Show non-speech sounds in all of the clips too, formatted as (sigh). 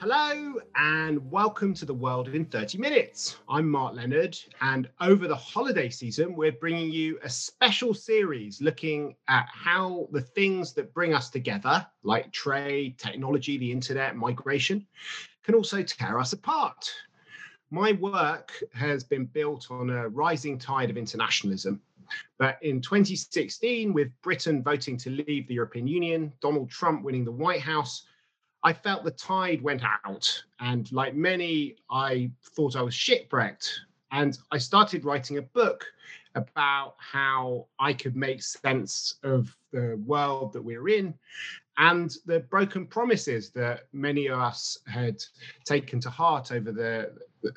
Hello and welcome to the world in 30 minutes. I'm Mark Leonard, and over the holiday season, we're bringing you a special series looking at how the things that bring us together, like trade, technology, the internet, migration, can also tear us apart. My work has been built on a rising tide of internationalism. But in 2016, with Britain voting to leave the European Union, Donald Trump winning the White House, I felt the tide went out. And like many, I thought I was shipwrecked. And I started writing a book about how I could make sense of the world that we're in and the broken promises that many of us had taken to heart over the,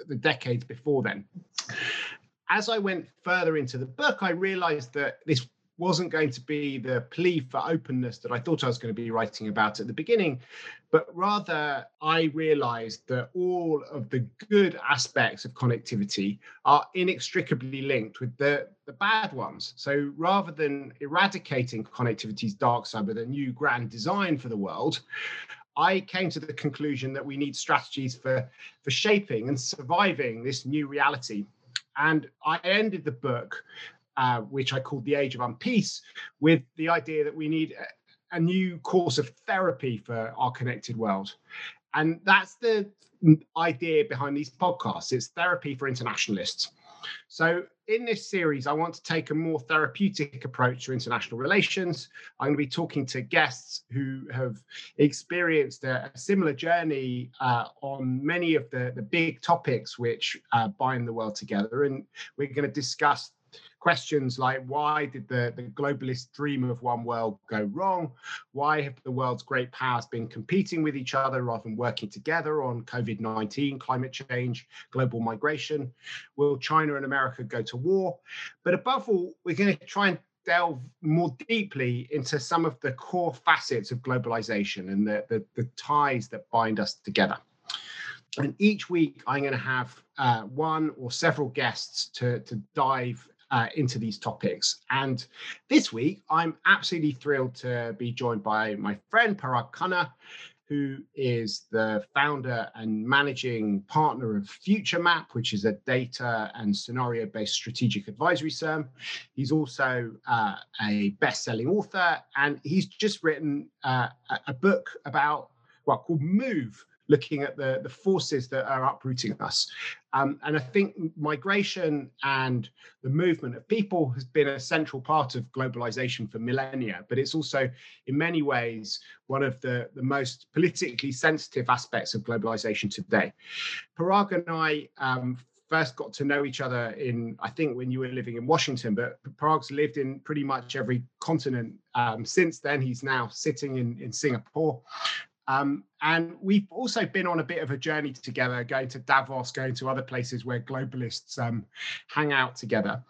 the decades before then. As I went further into the book, I realized that this wasn't going to be the plea for openness that I thought I was going to be writing about at the beginning, but rather I realized that all of the good aspects of connectivity are inextricably linked with the, the bad ones. So rather than eradicating connectivity's dark side with a new grand design for the world, I came to the conclusion that we need strategies for, for shaping and surviving this new reality. And I ended the book uh, which I called The Age of Unpeace, with the idea that we need a, a new course of therapy for our connected world. And that's the idea behind these podcasts it's therapy for internationalists. So, in this series, I want to take a more therapeutic approach to international relations. I'm going to be talking to guests who have experienced a, a similar journey uh, on many of the, the big topics which uh, bind the world together. And we're going to discuss questions like why did the, the globalist dream of one world go wrong? Why have the world's great powers been competing with each other rather than working together on COVID 19, climate change, global migration? Will China and America go to war? But above all, we're going to try and delve more deeply into some of the core facets of globalization and the, the, the ties that bind us together. And each week, I'm going to have uh, one or several guests to, to dive uh, into these topics. And this week, I'm absolutely thrilled to be joined by my friend Parag Khanna, who is the founder and managing partner of FutureMap, which is a data and scenario based strategic advisory firm. He's also uh, a best selling author, and he's just written uh, a book about, well, called Move looking at the, the forces that are uprooting us. Um, and I think migration and the movement of people has been a central part of globalization for millennia, but it's also, in many ways, one of the, the most politically sensitive aspects of globalization today. Parag and I um, first got to know each other in, I think, when you were living in Washington, but Parag's lived in pretty much every continent um, since then. He's now sitting in, in Singapore. Um, and we've also been on a bit of a journey together, going to Davos, going to other places where globalists um, hang out together.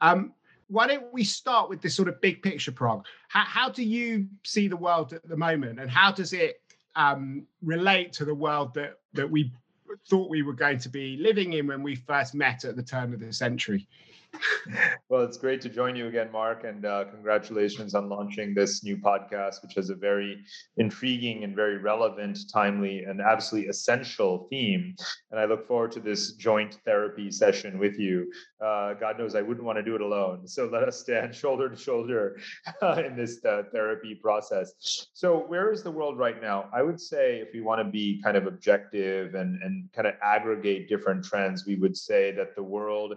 Um, why don't we start with this sort of big picture, Parag? How, how do you see the world at the moment, and how does it um, relate to the world that that we thought we were going to be living in when we first met at the turn of the century? Well, it's great to join you again, Mark, and uh, congratulations on launching this new podcast, which has a very intriguing and very relevant, timely, and absolutely essential theme. And I look forward to this joint therapy session with you. Uh, God knows I wouldn't want to do it alone. So let us stand (laughs) shoulder to shoulder uh, in this uh, therapy process. So, where is the world right now? I would say, if we want to be kind of objective and, and kind of aggregate different trends, we would say that the world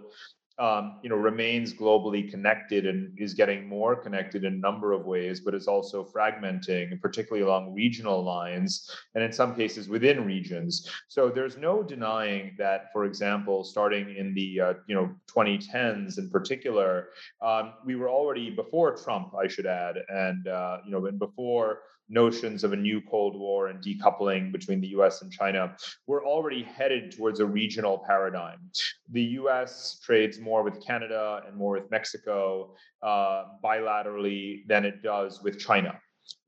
um, you know remains globally connected and is getting more connected in a number of ways, but is also fragmenting, particularly along regional lines and in some cases within regions. So there's no denying that, for example, starting in the uh, you know 2010s in particular, um, we were already before Trump, I should add, and uh, you know and before notions of a new Cold War and decoupling between the US and China, we're already headed towards a regional paradigm. The US trades more with Canada and more with Mexico uh, bilaterally than it does with China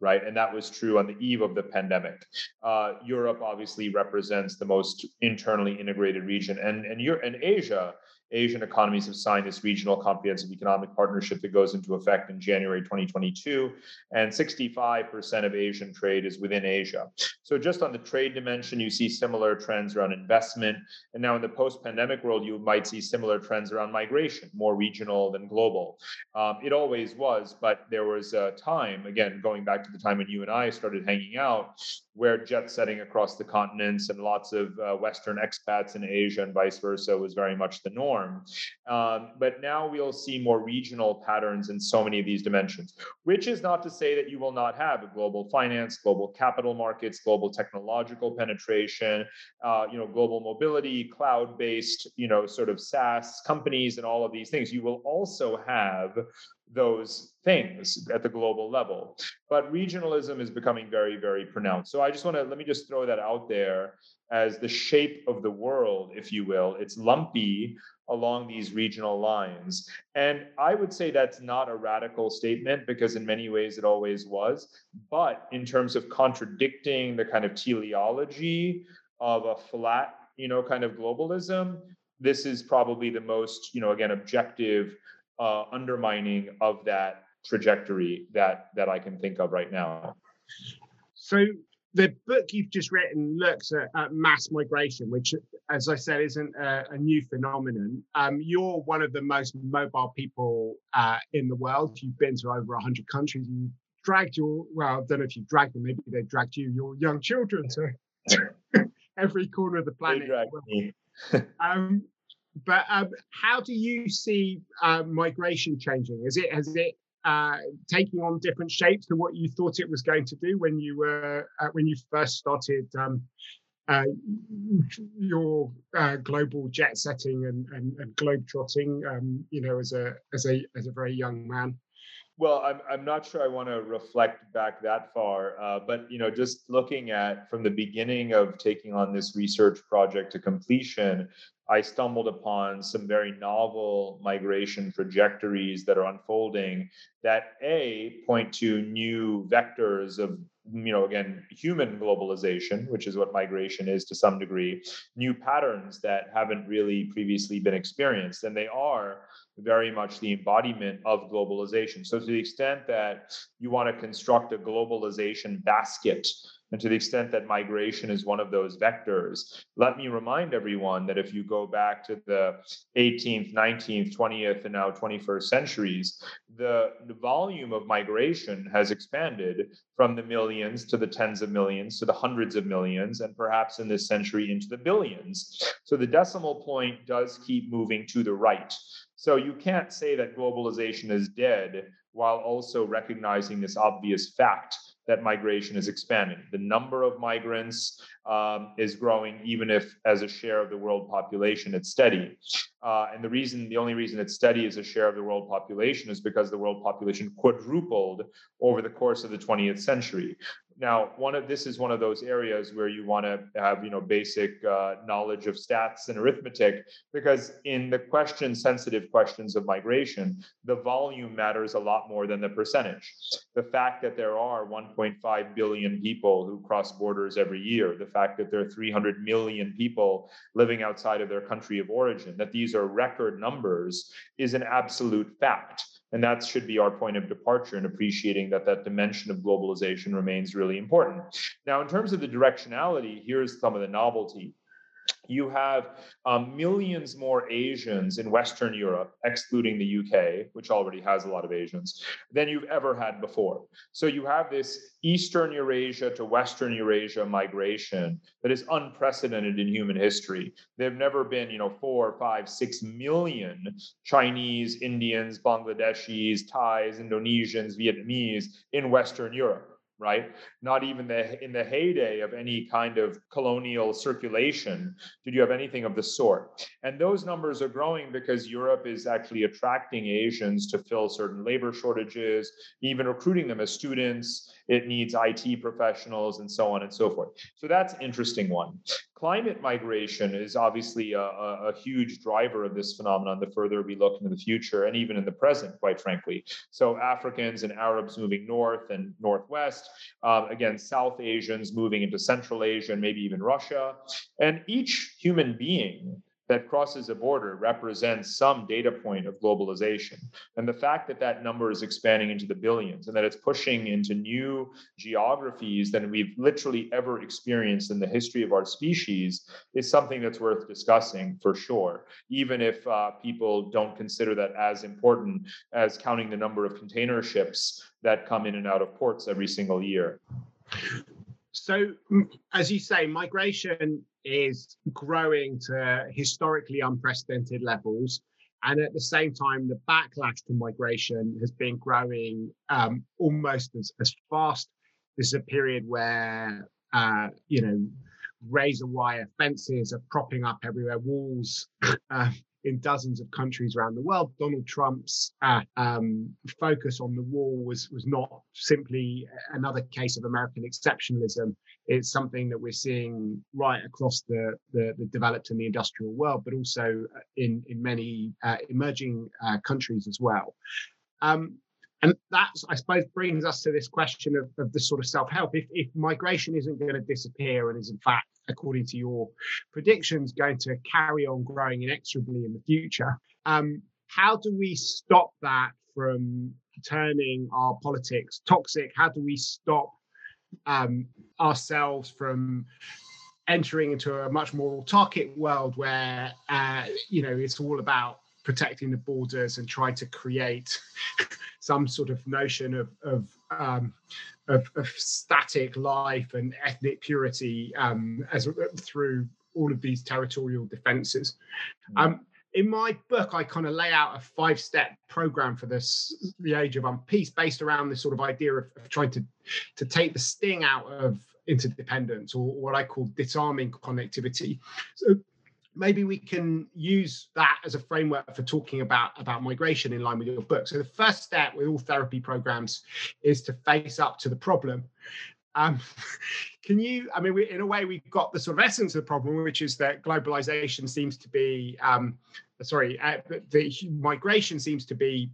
right? And that was true on the eve of the pandemic. Uh, Europe obviously represents the most internally integrated region, and and, Europe, and Asia Asian economies have signed this regional comprehensive economic partnership that goes into effect in January 2022. And 65% of Asian trade is within Asia. So, just on the trade dimension, you see similar trends around investment. And now, in the post pandemic world, you might see similar trends around migration, more regional than global. Um, it always was, but there was a time, again, going back to the time when you and I started hanging out, where jet setting across the continents and lots of uh, Western expats in Asia and vice versa was very much the norm. Um, but now we'll see more regional patterns in so many of these dimensions, which is not to say that you will not have a global finance, global capital markets, global technological penetration, uh, you know, global mobility, cloud-based, you know, sort of SaaS companies and all of these things. You will also have those things at the global level. But regionalism is becoming very, very pronounced. So I just want to let me just throw that out there as the shape of the world, if you will. It's lumpy along these regional lines. And I would say that's not a radical statement because, in many ways, it always was. But in terms of contradicting the kind of teleology of a flat, you know, kind of globalism, this is probably the most, you know, again, objective uh, undermining of that trajectory that that I can think of right now. So the book you've just written looks at, at mass migration, which, as I said, isn't a, a new phenomenon. Um, you're one of the most mobile people uh, in the world. You've been to over 100 countries. You dragged your well, I don't know if you dragged them. Maybe they dragged you, your young children, to (laughs) every corner of the planet. They dragged me. (laughs) um, but um, how do you see uh, migration changing? Is it has it uh, taking on different shapes than what you thought it was going to do when you were uh, when you first started um, uh, your uh, global jet setting and, and, and globe trotting? Um, you know, as a as a as a very young man. Well, I'm, I'm not sure I want to reflect back that far, uh, but you know, just looking at from the beginning of taking on this research project to completion, I stumbled upon some very novel migration trajectories that are unfolding that a point to new vectors of you know again human globalization which is what migration is to some degree new patterns that haven't really previously been experienced and they are very much the embodiment of globalization. So, to the extent that you want to construct a globalization basket, and to the extent that migration is one of those vectors, let me remind everyone that if you go back to the 18th, 19th, 20th, and now 21st centuries, the, volume of migration has expanded from the millions to the tens of millions to the hundreds of millions, and perhaps in this century into the billions. So the decimal point does keep moving to the right. So you can't say that globalization is dead while also recognizing this obvious fact that migration is expanding. The number of migrants um, is growing, even if as a share of the world population, it's steady. Uh, and the reason, the only reason it's steady as a share of the world population is because the world population quadrupled over the course of the 20th century. Now, one of this is one of those areas where you want to have you know basic uh, knowledge of stats and arithmetic because in the question sensitive questions of migration, the volume matters a lot more than the percentage. The fact that there are 1.5 billion people who cross borders every year, the fact that there are 300 million people living outside of their country of origin, that these are record numbers, is an absolute fact. And that should be our point of departure in appreciating that that dimension of globalization remains really important. Now, in terms of the directionality, here's some of the novelty you have um, millions more Asians in Western Europe, excluding the UK, which already has a lot of Asians, than you've ever had before. So you have this Eastern Eurasia to Western Eurasia migration that is unprecedented in human history. There have never been, you know, four, five, six million Chinese, Indians, Bangladeshis, Thais, Indonesians, Vietnamese in Western Europe right? Not even the in the heyday of any kind of colonial circulation did you have anything of the sort. And those numbers are growing because Europe is actually attracting Asians to fill certain labor shortages, even recruiting them as students. It needs IT professionals and so on and so forth. So that's interesting one. Climate migration is obviously a, a, huge driver of this phenomenon the further we look into the future and even in the present, quite frankly. So, Africans and Arabs moving north and northwest, um, again, South Asians moving into Central Asia and maybe even Russia. And each human being that crosses a border represents some data point of globalization. And the fact that that number is expanding into the billions and that it's pushing into new geographies than we've literally ever experienced in the history of our species is something that's worth discussing for sure, even if uh, people don't consider that as important as counting the number of container ships that come in and out of ports every single year. So, as you say, migration is growing to historically unprecedented levels. And at the same time, the backlash to migration has been growing um, almost as, as fast. This is a period where, uh, you know, razor wire fences are propping up everywhere, walls (laughs) uh, in dozens of countries around the world. Donald Trump's uh, um, focus on the wall was was not simply another case of American exceptionalism. It's something that we're seeing right across the the, the developed and the industrial world, but also in in many uh, emerging uh, countries as well. Um, and that's, I suppose, brings us to this question of, of the sort of self help. If, if migration isn't going to disappear and is, in fact, according to your predictions, going to carry on growing inexorably in the future. Um, how do we stop that from turning our politics toxic? How do we stop um, ourselves from entering into a much more autarkic world where uh, you know it's all about protecting the borders and trying to create (laughs) some sort of notion of of, um, of, of static life and ethnic purity um, as through all of these territorial defenses. Mm. Um, in my book, I kind of lay out a five-step program for this, the age of unpeace, based around this sort of idea of, of trying to to take the sting out of interdependence, or what I call disarming connectivity. So maybe we can use that as a framework for talking about about migration in line with your book so the first step with all therapy programs is to face up to the problem um, (laughs) can you i mean we, in a way we've got the sort of essence of the problem which is that globalization seems to be um, sorry uh, the migration seems to be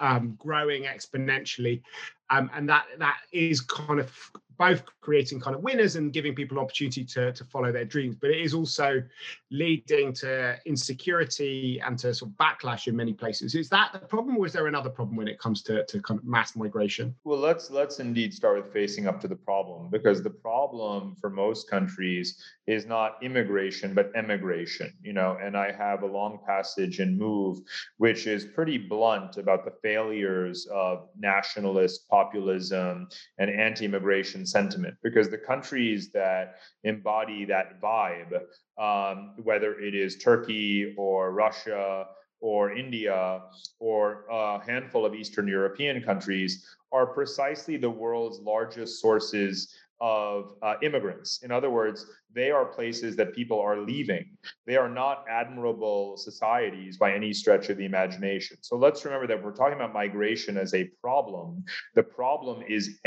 um, growing exponentially. Um, and that that is kind of both creating kind of winners and giving people an opportunity to, to follow their dreams, but it is also leading to insecurity and to sort of backlash in many places. Is that the problem, or is there another problem when it comes to, to kind of mass migration? Well, let's let's indeed start with facing up to the problem because the problem for most countries is not immigration but emigration. You know, and I have a long passage in Move, which is pretty blunt about the failures of nationalist populism and anti-immigration sentiment because the countries that embody that vibe, um, whether it is Turkey or Russia or India or a handful of Eastern European countries, are precisely the world's largest sources of uh, immigrants. In other words, they are places that people are leaving. They are not admirable societies by any stretch of the imagination. So let's remember that we're talking about migration as a problem. The problem is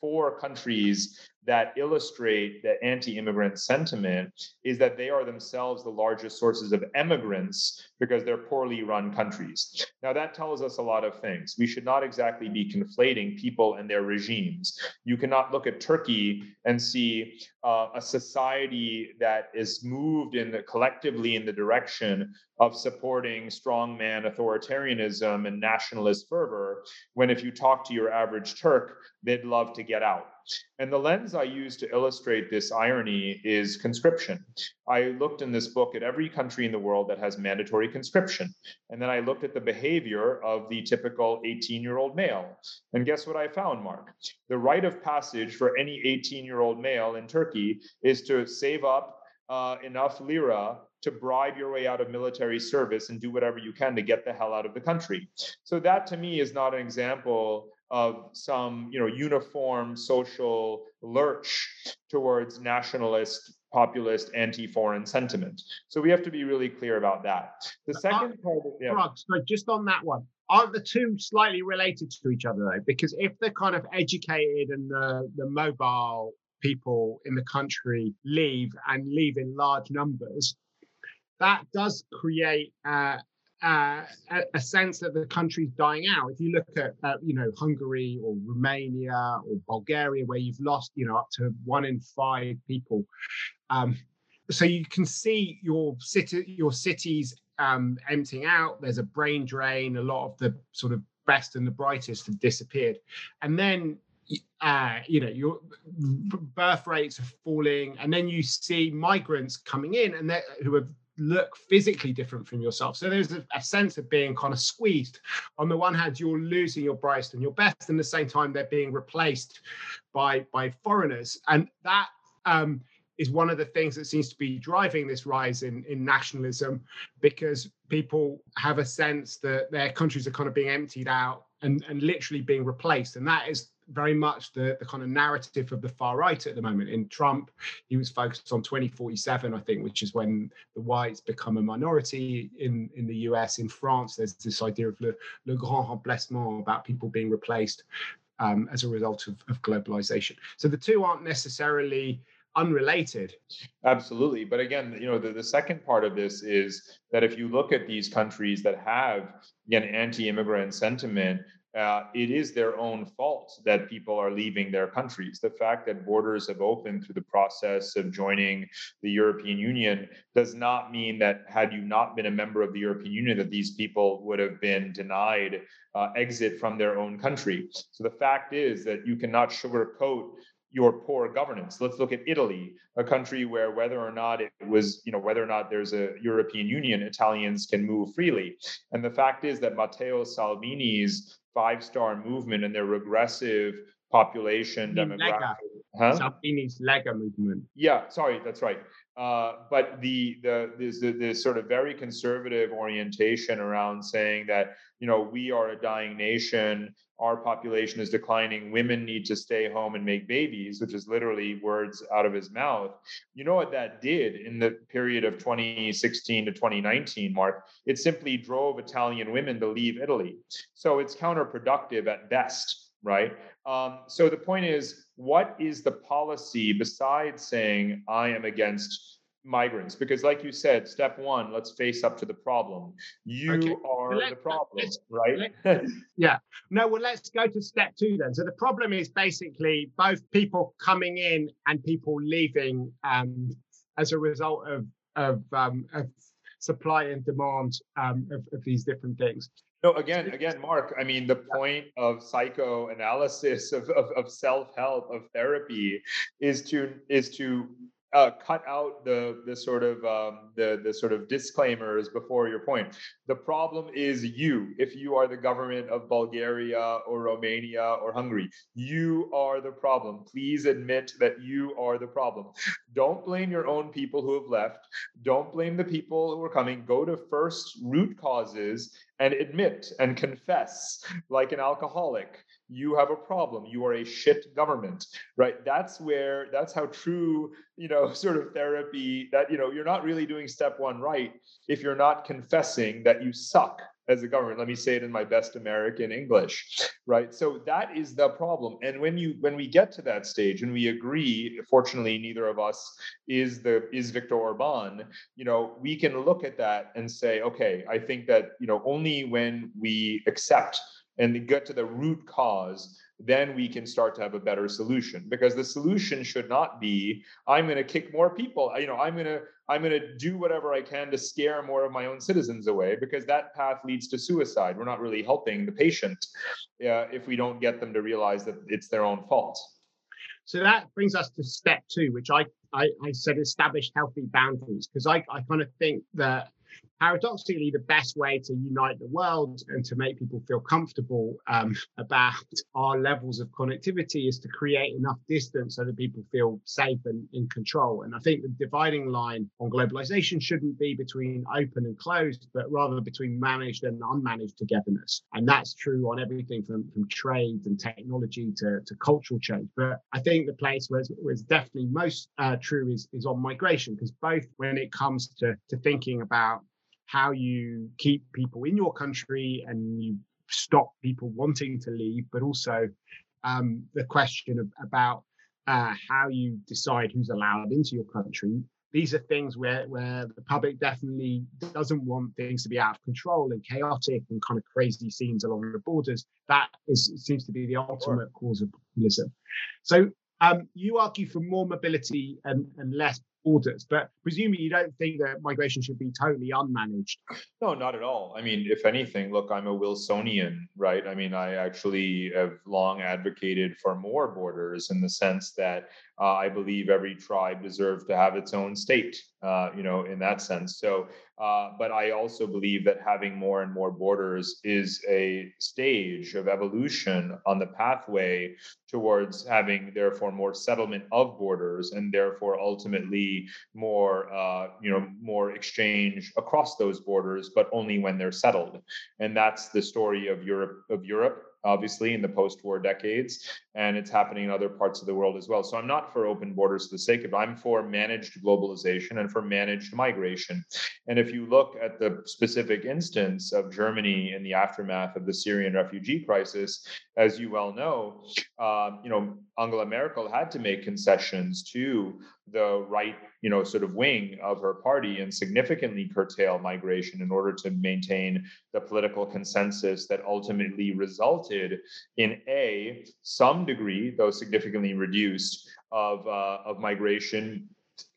for countries that illustrate the anti-immigrant sentiment is that they are themselves the largest sources of emigrants because they're poorly run countries. Now that tells us a lot of things. We should not exactly be conflating people and their regimes. You cannot look at Turkey and see uh, a society that is moved in the, collectively in the direction of supporting strongman authoritarianism and nationalist fervor when if you talk to your average turk they'd love to get out. And the lens i use to illustrate this irony is conscription. I looked in this book at every country in the world that has mandatory conscription and then i looked at the behavior of the typical 18 year old male. And guess what i found mark? The rite of passage for any 18 year old male in turkey is to save up uh, enough lira to bribe your way out of military service and do whatever you can to get the hell out of the country. So that to me is not an example of some you know uniform social lurch towards nationalist populist anti-foreign sentiment. So we have to be really clear about that. The second part of, yeah. so just on that one. Aren't the two slightly related to each other though? Because if the kind of educated and the, the mobile people in the country leave and leave in large numbers that does create uh, uh, a, sense that the country's dying out. If you look at, uh, you know, Hungary or Romania or Bulgaria, where you've lost, you know, up to one in five people, um, so you can see your city, your cities um, emptying out. There's a brain drain. A lot of the sort of best and the brightest have disappeared, and then uh, you know your birth rates are falling, and then you see migrants coming in and who have look physically different from yourself. So there's a, a, sense of being kind of squeezed. On the one hand, you're losing your brightest and your best, and at the same time, they're being replaced by by foreigners, and that um, is one of the things that seems to be driving this rise in, in nationalism because people have a sense that their countries are kind of being emptied out and, and literally being replaced. And that is very much the, the kind of narrative of the far right at the moment. In Trump, he was focused on 2047, I think, which is when the whites become a minority in, in the US. In France, there's this idea of le, le grand remplacement about people being replaced um, as a result of, of globalization. So the two aren't necessarily unrelated. Absolutely. But again, you know, the, the second part of this is that if you look at these countries that have, again, anti-immigrant sentiment, uh, it is their own fault that people are leaving their countries. The fact that borders have opened through the process of joining the European Union does not mean that had you not been a member of the European Union, that these people would have been denied uh, exit from their own country. So the fact is that you cannot sugarcoat your poor governance. Let's look at Italy, a country where whether or not it was, you know, whether or not there's a European Union, Italians can move freely. And the fact is that Matteo Salvini's five-star movement and their regressive population demographic. Huh? Salvini's Lega movement. Yeah, sorry, that's right. Uh, but the the this the, the sort of very conservative orientation around saying that you know we are a dying nation our population is declining women need to stay home and make babies which is literally words out of his mouth. You know what that did in the period of 2016 to 2019 mark? It simply drove italian women to leave italy. So it's counterproductive at best right? Um, so the point is what is the policy besides saying i am against migrants because like you said step one let's face up to the problem. You okay. are well, the problem right? (laughs) Yeah. No well let's go to step two then. So the problem is basically both people coming in and people leaving um, as a result of of, um, of supply and demand um, of, of these different things. No, again, again, Mark, I mean, the point of psychoanalysis, of, of, of self-help, of therapy is to is to uh, cut out the the sort of um, the the sort of disclaimers before your point. The problem is you. If you are the government of Bulgaria or Romania or Hungary, you are the problem. Please admit that you are the problem. Don't blame your own people who have left. Don't blame the people who are coming. Go to first root causes and admit and confess like an alcoholic you have a problem. You are a shit government right? That's where that's how true you know (laughs) sort of therapy that you know you're not really doing step one right if you're not confessing that you suck as a government. Let me say it in my best american english right? So that is the problem. And when you when we get to that stage and we agree fortunately neither of us is the is Viktor orban you know we can look at that and say okay i think that you know only when we accept and get to the root cause then we can start to have a better solution. Because the solution should not be i'm going to kick more people you know i'm going to i'm going to do whatever i can to scare more of my own citizens away because that path leads to suicide. We're not really helping the patient uh, if we don't get them to realize that it's their own fault. So that brings us to step two which i i, I said establish healthy boundaries because I, I kind of think that paradoxically, the best way to unite the world and to make people feel comfortable um, (laughs) about our levels of connectivity is to create enough distance so that people feel safe and in control. And I think the dividing line on globalization shouldn't be between open and closed, but rather between managed and unmanaged togetherness. And that's true on everything from, from trade and technology to, to cultural change. But I think the place where it's, where it's definitely most uh, true is, is on migration, because both when it comes to, to thinking about how you keep people in your country and you stop people wanting to leave, but also um, the question of, about uh, how you decide who's allowed into your country. These are things where, where the public definitely doesn't want things to be out of control and chaotic and kind of crazy scenes along the borders. That is seems to be the ultimate cause of populism. So um, you argue for more mobility and, and less borders. But presumably, you don't think that migration should be totally unmanaged. No, not at all. I mean, if anything, look, I'm a Wilsonian, right? I mean, I actually have long advocated for more borders in the sense that uh, I believe every tribe deserves to have its own state, uh, you know, in that sense. So, uh, but I also believe that having more and more borders is a stage of evolution on the pathway towards having, therefore, more settlement of borders and therefore ultimately more, uh, you know, more exchange across those borders, but only when they're settled. And that's the story of Europe of Europe obviously in the post-war decades and it's happening in other parts of the world as well. So i'm not for open borders for the sake of it. I'm for managed globalization and for managed migration. And if you look at the specific instance of germany in the aftermath of the syrian refugee crisis as you well know um, you know angela merkel had to make concessions to the right, you know, sort of wing of her party and significantly curtail migration in order to maintain the political consensus that ultimately resulted in a some degree, though significantly reduced, of uh, of migration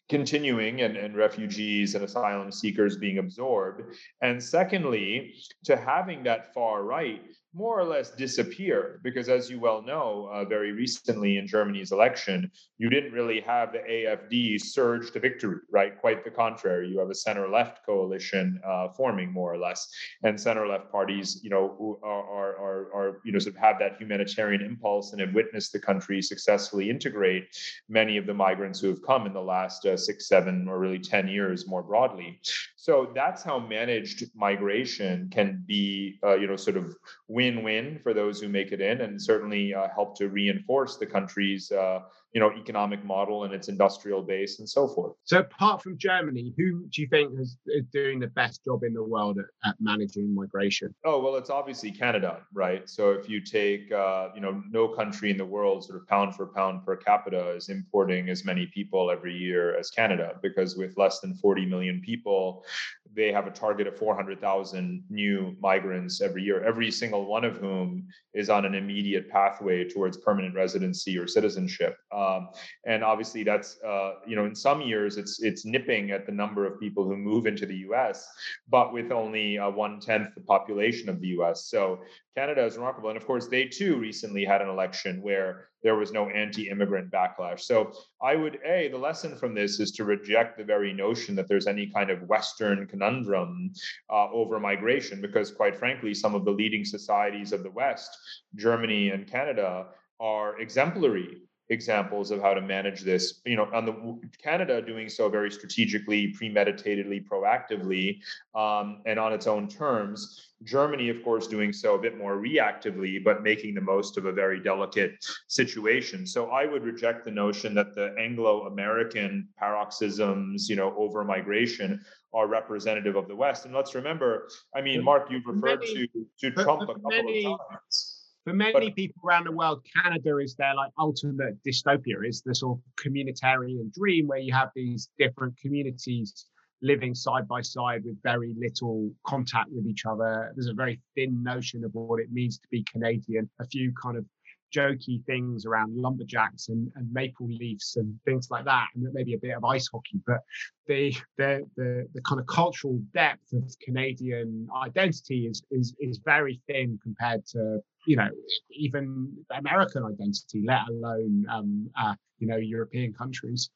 continuing and, and refugees and asylum seekers being absorbed. And secondly, to having that far right more or less disappear because, as you well know, uh, very recently in Germany's election, you didn't really have the AFD surge to victory, right? Quite the contrary. You have a center left coalition uh, forming more or less, and center left parties, you know, are, are, are, are, you know, sort of have that humanitarian impulse and have witnessed the country successfully integrate many of the migrants who have come in the last uh, six, seven, or really 10 years more broadly. So that's how managed migration can be, uh, you know, sort of win-win for those who make it in, and certainly uh, help to reinforce the country's uh, you know economic model and its industrial base and so forth. So apart from Germany, who do you think is, is doing the best job in the world at, at, managing migration? Oh well, it's obviously Canada, right? So if you take uh, you know no country in the world sort of pound for pound per capita is importing as many people every year as Canada because with less than 40 million people, they have a target of 400,000 new migrants every year, every single one of whom is on an immediate pathway towards permanent residency or citizenship. Um, and obviously, that's uh, you know in some years it's it's nipping at the number of people who move into the U.S., but with only uh, one tenth the population of the U.S. So Canada is remarkable, and of course they too recently had an election where there was no anti-immigrant backlash. So I would a the lesson from this is to reject the very notion that there's any kind of Western conundrum uh, over migration, because quite frankly, some of the leading societies of the West, Germany and Canada, are exemplary examples of how to manage this. You know, on the Canada doing so very strategically, premeditatedly, proactively, um, and on its own terms. Germany, of course, doing so a bit more reactively, but making the most of a very delicate situation. So I would reject the notion that the Anglo-American paroxysms, you know, over migration are representative of the West. And let's remember, I mean, Mark, you've referred many, to to Trump a couple many, of times for many but, people around the world, Canada is their like ultimate dystopia. Is the sort of communitarian dream where you have these different communities living side by side with very little contact with each other. There's a very thin notion of what it means to be Canadian. A few kind of jokey things around lumberjacks and, and maple leafs and things like that, and maybe a bit of ice hockey. But the the the, the kind of cultural depth of Canadian identity is is is very thin compared to you know even American identity, let alone um, uh, you know European countries.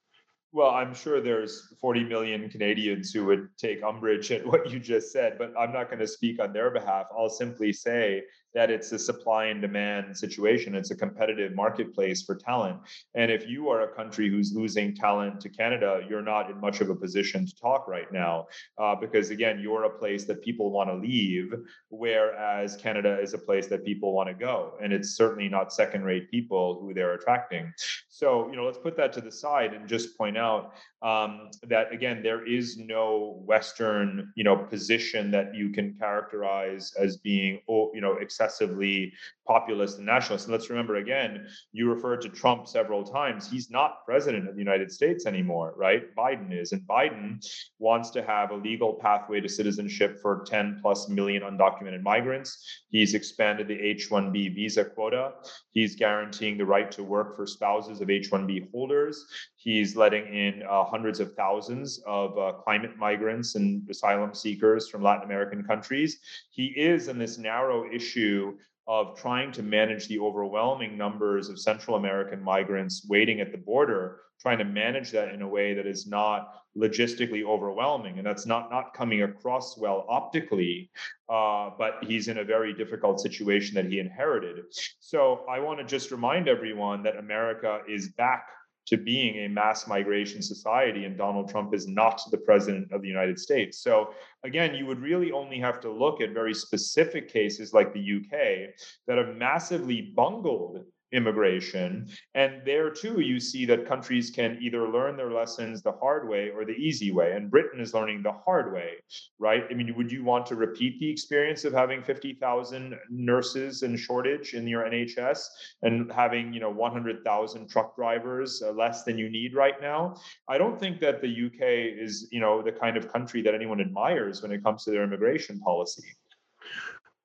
Well, I'm sure there's 40 million Canadians who would take umbrage at what you just said, but I'm not going to speak on their behalf. I'll simply say that it's a supply and demand situation. It's a competitive marketplace for talent. And if you are a country who's losing talent to Canada, you're not in much of a position to talk right now, uh, because again, you're a place that people want to leave, whereas Canada is a place that people want to go. And it's certainly not second rate people who they're attracting. So, you know, let's put that to the side and just point out um, that again, there is no Western, you know, position that you can characterize as being, you know, excessively populist and nationalist. And let's remember again, you referred to Trump several times. He's not president of the United States anymore, right? Biden is. And Biden wants to have a legal pathway to citizenship for 10 plus million undocumented migrants. He's expanded the H 1B visa quota. He's guaranteeing the right to work for spouses of H 1B holders. He's letting in uh, hundreds of thousands of uh, climate migrants and asylum seekers from Latin American countries. He is in this narrow issue of trying to manage the overwhelming numbers of Central American migrants waiting at the border, trying to manage that in a way that is not logistically overwhelming. And that's not, not coming across well optically, uh, but he's in a very difficult situation that he inherited. So I want to just remind everyone that America is back to being a mass migration society, and Donald Trump is not the president of the United States. So, again, you would really only have to look at very specific cases like the UK that have massively bungled immigration. And there too, you see that countries can either learn their lessons the hard way or the easy way. And Britain is learning the hard way, right? I mean, would you want to repeat the experience of having 50,000 nurses in shortage in your NHS and having, you know, 100,000 truck drivers uh, less than you need right now? I don't think that the UK is, you know, the kind of country that anyone admires when it comes to their immigration policy.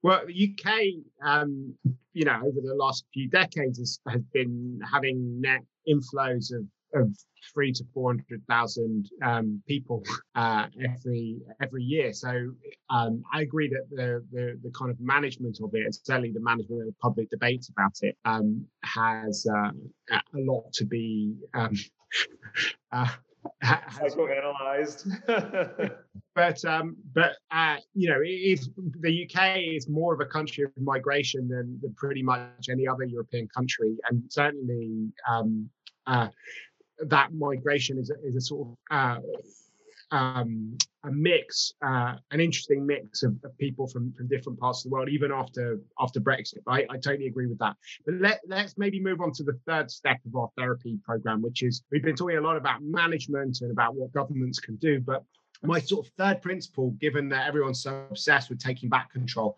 Well, the UK, um, you know, over the last few decades has, has been having net inflows of, of three to four hundred thousand um, people (laughs) uh, every every year. So um, I agree that the, the, the kind of management of it, and certainly the management of the public debates about it, um, has uh, a lot to be um, (laughs) uh, (laughs) psychoanalyzed. (laughs) but um, but uh, you know, is the UK is more of a country of migration than, than pretty much any other European country, and certainly um, uh, that migration is a, is a sort of uh, um, a mix, uh, an interesting mix of, of, people from, from different parts of the world, even after after Brexit. Right, I totally agree with that. But let, let's maybe move on to the third step of our therapy program, which is we've been talking a lot about management and about what governments can do, but my sort of third principle, given that everyone's so obsessed with taking back control,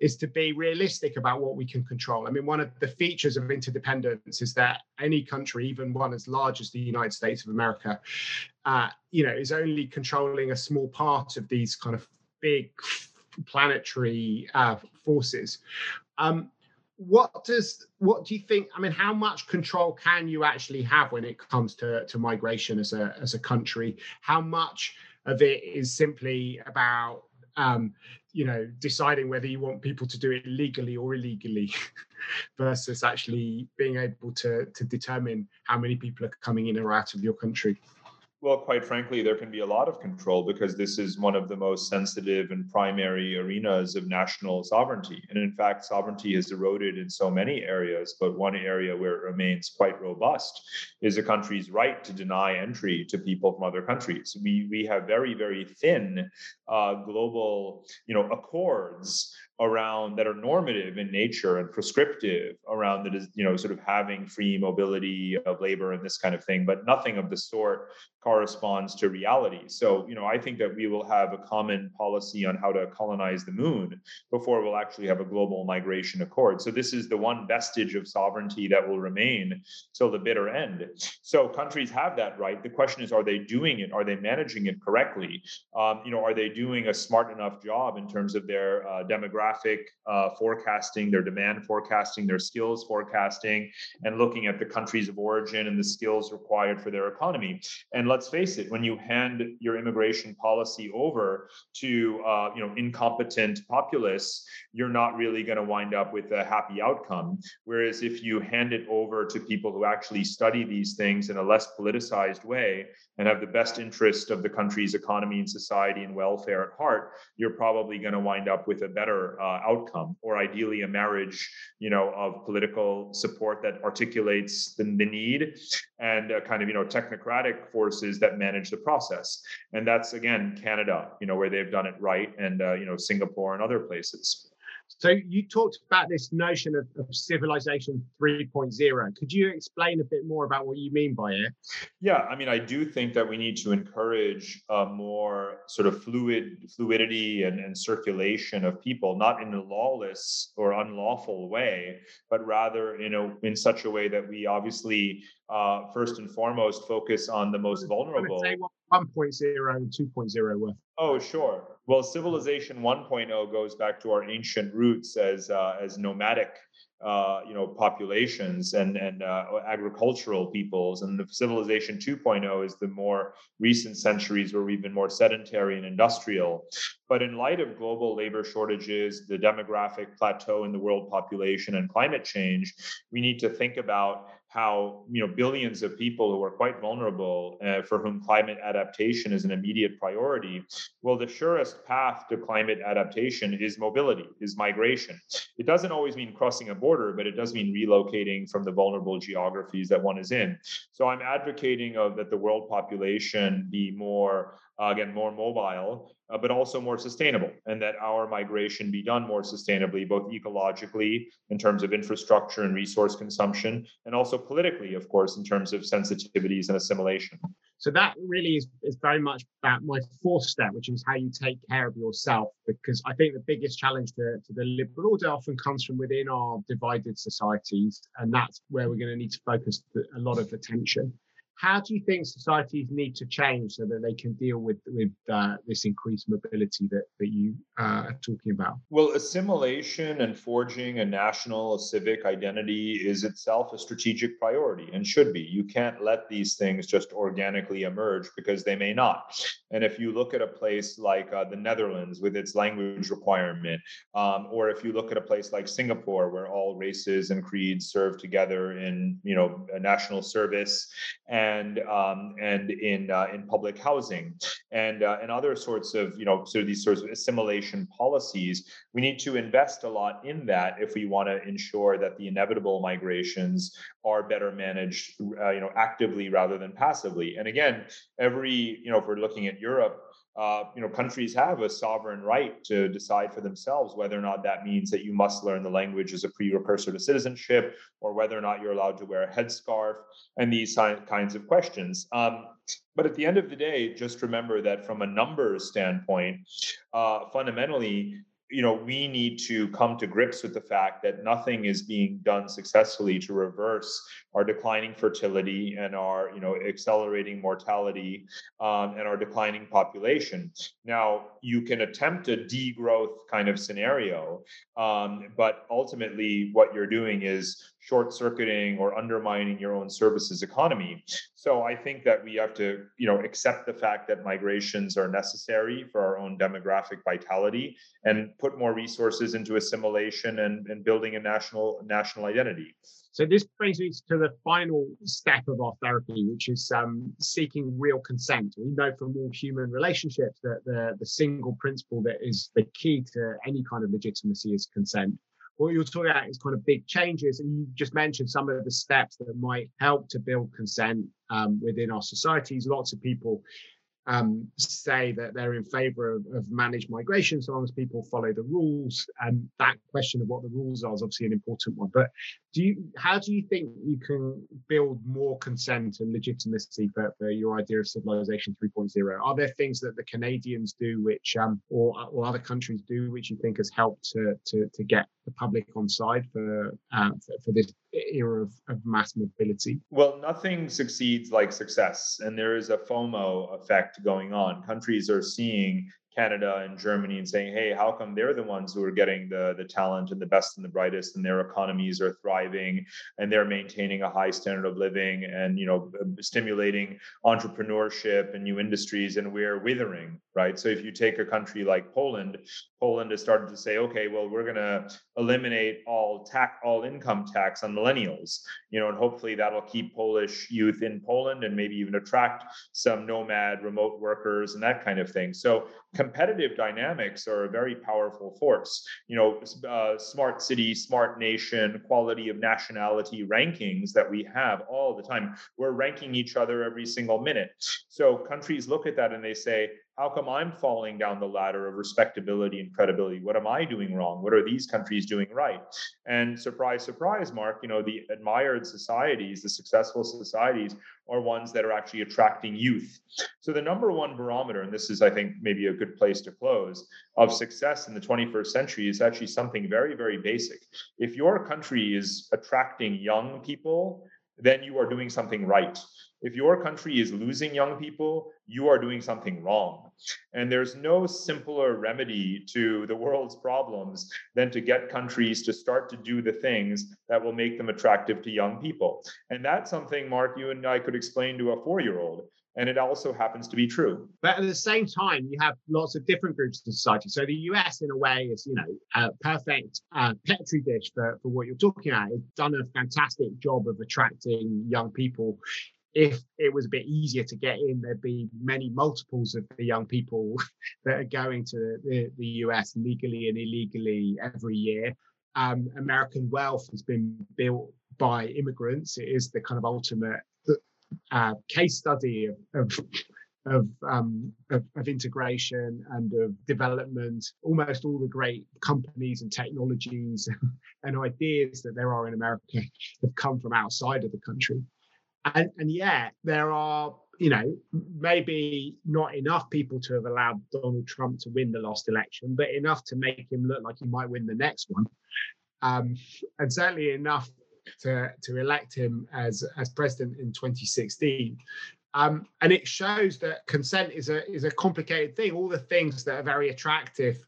is to be realistic about what we can control. I mean, one of the features of interdependence is that any country, even one as large as the United States of America, you know, is only controlling a small part of these kind of big planetary uh, forces. Um, what does what do you think i mean how much control can you actually have when it comes to to migration as a as a country how much of it is simply about um, you know deciding whether you want people to do it legally or illegally (laughs) versus actually being able to to determine how many people are coming in or out of your country well, quite frankly, there can be a lot of control because this is one of the most sensitive and primary arenas of national sovereignty. And in fact, sovereignty has eroded in so many areas, but one area where it remains quite robust is a country's right to deny entry to people from other countries. We, we have very, very thin uh, global you know, accords around that are normative in nature and prescriptive around that is you know sort of having free mobility of labor and this kind of thing but nothing of the sort corresponds to reality. So you know i think that we will have a common policy on how to colonize the moon before we'll actually have a global migration accord. So this is the one vestige of sovereignty that will remain till the bitter end. So countries have that right. The question is are they doing it? Are they managing it correctly? Um, you know are they doing a smart enough job in terms of their uh, demographic demographic uh, forecasting, their demand forecasting, their skills forecasting, and looking at the countries of origin and the skills required for their economy. And let's face it, when you hand your immigration policy over to uh, you know incompetent populists, you're not really going to wind up with a happy outcome. Whereas if you hand it over to people who actually study these things in a less politicized way and have the best interest of the country's economy and society and welfare at heart, you're probably going to wind up with a better uh, outcome, or ideally a marriage, you know, of political support that articulates the, the need and kind of you know technocratic forces that manage the process. And that's again Canada, you know, where they've done it right, and uh, you know Singapore and other places. So you talked about this notion of, of, civilization 3.0. Could you explain a bit more about what you mean by it? Yeah, I mean, I do think that we need to encourage a more sort of fluid fluidity and, and circulation of people, not in a lawless or unlawful way, but rather in a in such a way that we obviously uh, first and foremost focus on the most vulnerable. 1.0 and 2.0 were? Oh, sure. Well, civilization 1.0 goes back to our ancient roots as uh, as nomadic uh, you know populations and and uh, agricultural peoples. And the civilization 2.0 is the more recent centuries where we've been more sedentary and industrial. But in light of global labor shortages the demographic plateau in the world population and climate change we need to think about how you know billions of people who are quite vulnerable uh, for whom climate adaptation is an immediate priority well the surest path to climate adaptation is mobility is migration. It doesn't always mean crossing a border but it does mean relocating from the vulnerable geographies that one is in. So i'm advocating of that the world population be more uh, again more mobile uh, but also more sustainable and that our migration be done more sustainably both ecologically in terms of infrastructure and resource consumption and also politically of course in terms of sensitivities and assimilation. So that really is, is very much about my fourth step which is how you take care of yourself because i think the biggest challenge to, to the liberal order often comes from within our divided societies and that's where we're going to need to focus a lot of attention how do you think societies need to change so that they can deal with with uh, this increased mobility that that you uh, are talking about? Well, assimilation and forging a national a civic identity is itself a strategic priority and should be. You can't let these things just organically emerge because they may not. And if you look at a place like uh, the Netherlands with its language requirement, um, or if you look at a place like Singapore where all races and creeds serve together in you know a national service and and um, and in uh, in public housing and uh, and other sorts of you know sort of these sorts of assimilation policies. We need to invest a lot in that if we want to ensure that the inevitable migrations are better managed, uh, you know, actively rather than passively. And again, every you know if we're looking at Europe uh, you know, countries have a sovereign right to decide for themselves whether or not that means that you must learn the language as a precursor to citizenship, or whether or not you're allowed to wear a headscarf, and these kinds of questions. Um, but at the end of the day, just remember that from a numbers standpoint, uh, fundamentally, you know we need to come to grips with the fact that nothing is being done successfully to reverse our declining fertility and our you know accelerating mortality um, and our declining population. Now you can attempt a degrowth kind of scenario um, but ultimately what you're doing is short circuiting or undermining your own services economy. So I think that we have to, you know, accept the fact that migrations are necessary for our own demographic vitality and put more resources into assimilation and, and building a national national identity. So this brings me to the final step of our therapy, which is um, seeking real consent. We know from all human relationships that the, the single principle that is the key to any kind of legitimacy is consent what you're talking about is kind of big changes. And you just mentioned some of the steps that might help to build consent um, within our societies. Lots of people um, say that they're in favor of, of, managed migration so long as people follow the rules. And that question of what the rules are is obviously an important one. But do you, how do you think you can build more consent and legitimacy for, for your idea of civilization 3.0? Are there things that the Canadians do, which um, or, or other countries do, which you think has helped to to, to get the public on side for uh, for, for this era of, of mass mobility? Well, nothing succeeds like success, and there is a FOMO effect going on. Countries are seeing Canada and Germany and saying, hey, how come they're the ones who are getting the, the talent and the best and the brightest and their economies are thriving and they're maintaining a high standard of living and, you know, stimulating entrepreneurship and new industries and we're withering, right? So if you take a country like Poland, Poland has started to say, okay, well, we're going to eliminate all tax, all income tax on millennials, you know, and hopefully that'll keep Polish youth in Poland and maybe even attract some nomad remote workers and that kind of thing. So competitive dynamics are a very powerful force. You know, uh, smart city, smart nation, quality of nationality rankings that we have all the time. We're ranking each other every single minute. So countries look at that and they say, how come I'm falling down the ladder of respectability and credibility? What am I doing wrong? What are these countries doing right? And surprise, surprise, Mark, you know, the admired societies, the successful societies are ones that are actually attracting youth. So the number one barometer, and this is, I think, maybe a good place to close, of success in the 21st century is actually something very, very basic. If your country is attracting young people, then you are doing something right. If your country is losing young people, you are doing something wrong. And there's no simpler remedy to the world's problems than to get countries to start to do the things that will make them attractive to young people. And that's something, Mark, you and I could explain to a four year old and it also happens to be true. But at the same time, you have lots of different groups in society. So the US, in a way, is you know a perfect uh, petri dish for, for what you're talking about. It's done a fantastic job of attracting young people. If it was a bit easier to get in, there'd be many multiples of the young people (laughs) that are going to the, the US legally and illegally every year. Um, American wealth has been built by immigrants. It is the kind of ultimate uh, case study of, of of, um, of, of integration and of development. Almost all the great companies and technologies (laughs) and ideas that there are in America have come from outside of the country, and and yet there are you know maybe not enough people to have allowed Donald Trump to win the last election, but enough to make him look like he might win the next one, um, and certainly enough to, to elect him as, as president in 2016. Um, and it shows that consent is a is a complicated thing. All the things that are very attractive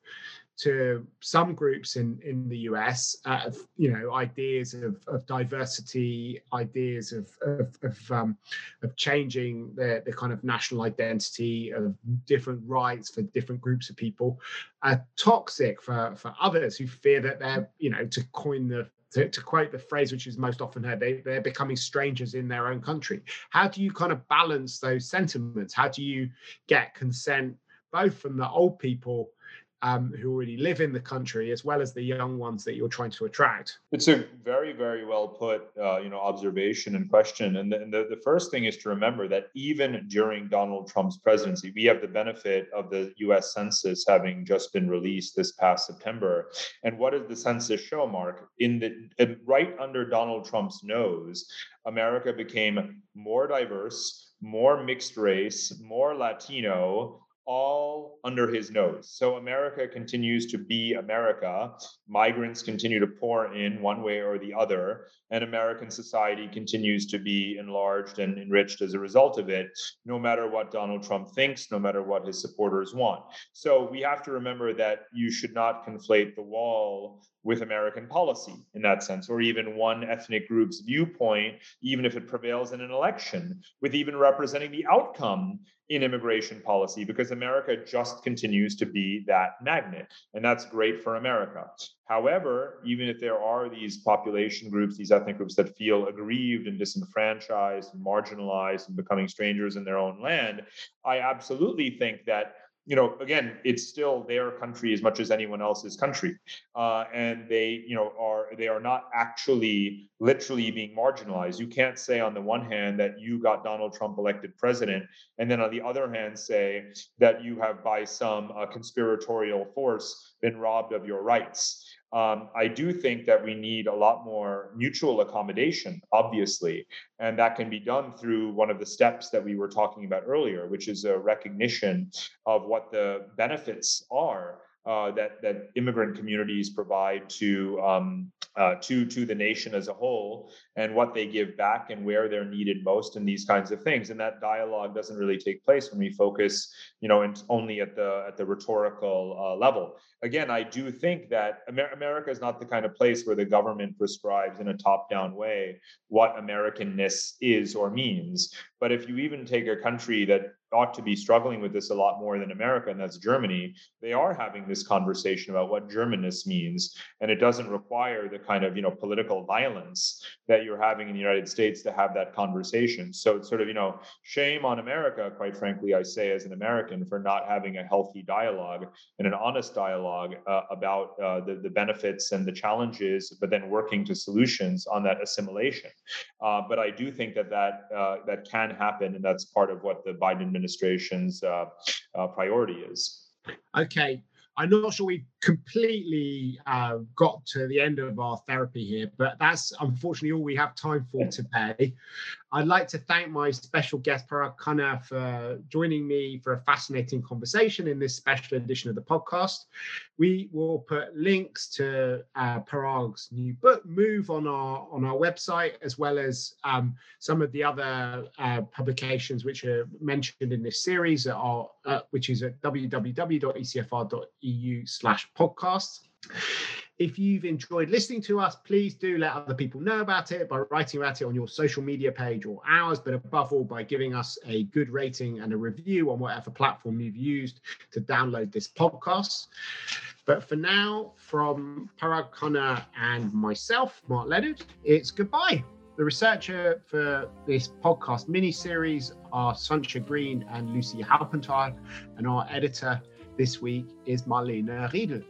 to some groups in in the US, uh, you know, ideas of, of diversity, ideas of of of, um, of changing the the kind of national identity of different rights for different groups of people, are toxic for for others who fear that they're you know to coin the to, to, quote the phrase which is most often heard, they, they're becoming strangers in their own country. How do you kind of balance those sentiments? How do you get consent both from the old people um, who already live in the country, as well as the young ones that you're trying to attract? It's a very, very well put, uh, you know, observation and question. And, the, and the, the first thing is to remember that even during Donald Trump's presidency, we have the benefit of the U.S. Census having just been released this past September. And what does the census show, Mark? In the right under Donald Trump's nose, America became more diverse, more mixed race, more Latino, all under his nose. So America continues to be America. Migrants continue to pour in one way or the other, and American society continues to be enlarged and enriched as a result of it, no matter what Donald Trump thinks, no matter what his supporters want. So we have to remember that you should not conflate the wall with American policy in that sense, or even one ethnic group's viewpoint, even if it prevails in an election, with even representing the outcome in immigration policy, because America just continues to be that magnet. And that's great for America. However, even if there are these population groups, these ethnic groups that feel aggrieved and disenfranchised and marginalized and becoming strangers in their own land, I absolutely think that you know, again, it's still their country as much as anyone else's country, uh, and they, you know, are they are not actually literally being marginalized. You can't say on the one hand that you got Donald Trump elected president, and then on the other hand say that you have by some uh, conspiratorial force been robbed of your rights. Um, I do think that we need a lot more mutual accommodation, obviously, and that can be done through one of the steps that we were talking about earlier, which is a recognition of what the benefits are uh, that that immigrant communities provide to um, uh, to to the nation as a whole, and what they give back, and where they're needed most, and these kinds of things. And that dialogue doesn't really take place when we focus, you know, only at the at the rhetorical uh, level. Again, I do think that Amer- America is not the kind of place where the government prescribes in a top-down way what Americanness is or means. But if you even take a country that ought to be struggling with this a lot more than America, and that's Germany, they are having this conversation about what Germanness means. And it doesn't require the kind of, you know, political violence that you're having in the United States to have that conversation. So it's sort of, you know, shame on America, quite frankly, I say as an American, for not having a healthy dialogue and an honest dialogue uh, about uh, the, the benefits and the challenges, but then working to solutions on that assimilation. Uh, but I do think that that, uh, that can happen, and that's part of what the Biden administration's uh, uh, priority is. Okay. I'm not sure we've completely uh, got to the end of our therapy here, but that's unfortunately all we have time for today. I'd like to thank my special guest, Parag Khanna, for joining me for a fascinating conversation in this special edition of the podcast. We will put links to uh, Parag's new book, Move, on our on our website, as well as um, some of the other uh, publications which are mentioned in this series, are, uh, which is at www.ecfr.eu slash podcast. If you've enjoyed listening to us, please do let other people know about it by writing about it on your social media page or ours, but above all, by giving us a good rating and a review on whatever platform you've used to download this podcast. But for now, from Parag and myself, Mark Leonard, it's goodbye. The researcher for this podcast mini series are Sancha Green and Lucy Halpentine, and our editor this week is Marlene Riedel.